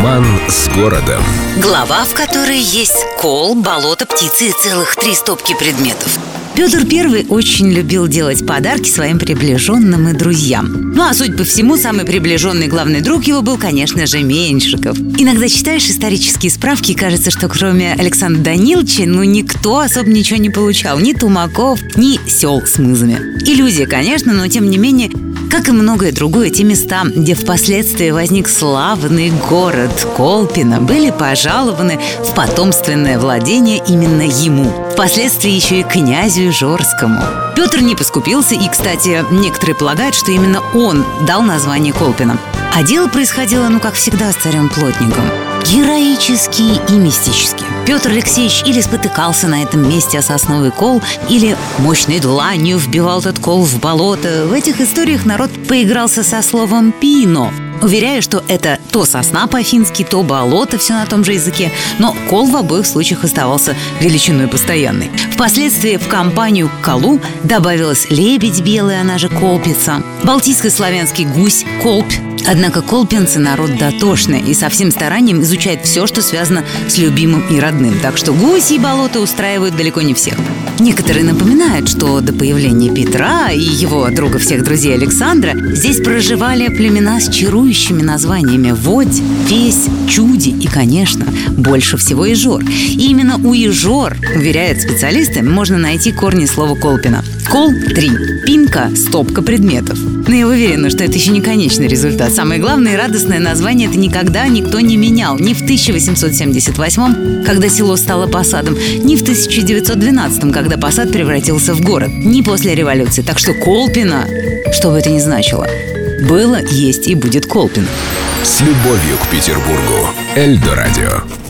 Роман с городом. Глава, в которой есть кол, болото, птицы и целых три стопки предметов. Петр I очень любил делать подарки своим приближенным и друзьям. Ну а судя по всему, самый приближенный главный друг его был, конечно же, Меньшиков. Иногда читаешь исторические справки, и кажется, что кроме Александра Даниловича, ну никто особо ничего не получал. Ни тумаков, ни сел с мызами. Иллюзия, конечно, но тем не менее как и многое другое, те места, где впоследствии возник славный город Колпино, были пожалованы в потомственное владение именно ему. Впоследствии еще и князю Жорскому. Петр не поскупился, и, кстати, некоторые полагают, что именно он дал название Колпино. А дело происходило, ну, как всегда, с царем-плотником. Героически и мистически. Петр Алексеевич или спотыкался на этом месте о сосновый кол, или мощной дланью вбивал этот кол в болото. В этих историях народ поигрался со словом «пино», Уверяю, что это то сосна по-фински, то болото, все на том же языке, но кол в обоих случаях оставался величиной постоянной. Впоследствии в компанию колу добавилась лебедь белый, она же колпица, балтийско-славянский гусь, колпь, Однако колпинцы народ дотошный и со всем старанием изучает все, что связано с любимым и родным. Так что гуси и болота устраивают далеко не всех. Некоторые напоминают, что до появления Петра и его друга всех друзей Александра здесь проживали племена с чарующими названиями Водь, Весь, Чуди и, конечно, больше всего Ижор. И именно у Ижор, уверяют специалисты, можно найти корни слова Колпина. Кол – три, пинка – стопка предметов. Но я уверена, что это еще не конечный результат. Самое главное и радостное название это никогда никто не менял. Ни в 1878, когда село стало посадом, ни в 1912, когда посад превратился в город, ни после революции. Так что Колпина, что бы это ни значило, было, есть и будет Колпин. С любовью к Петербургу. Эльдо радио.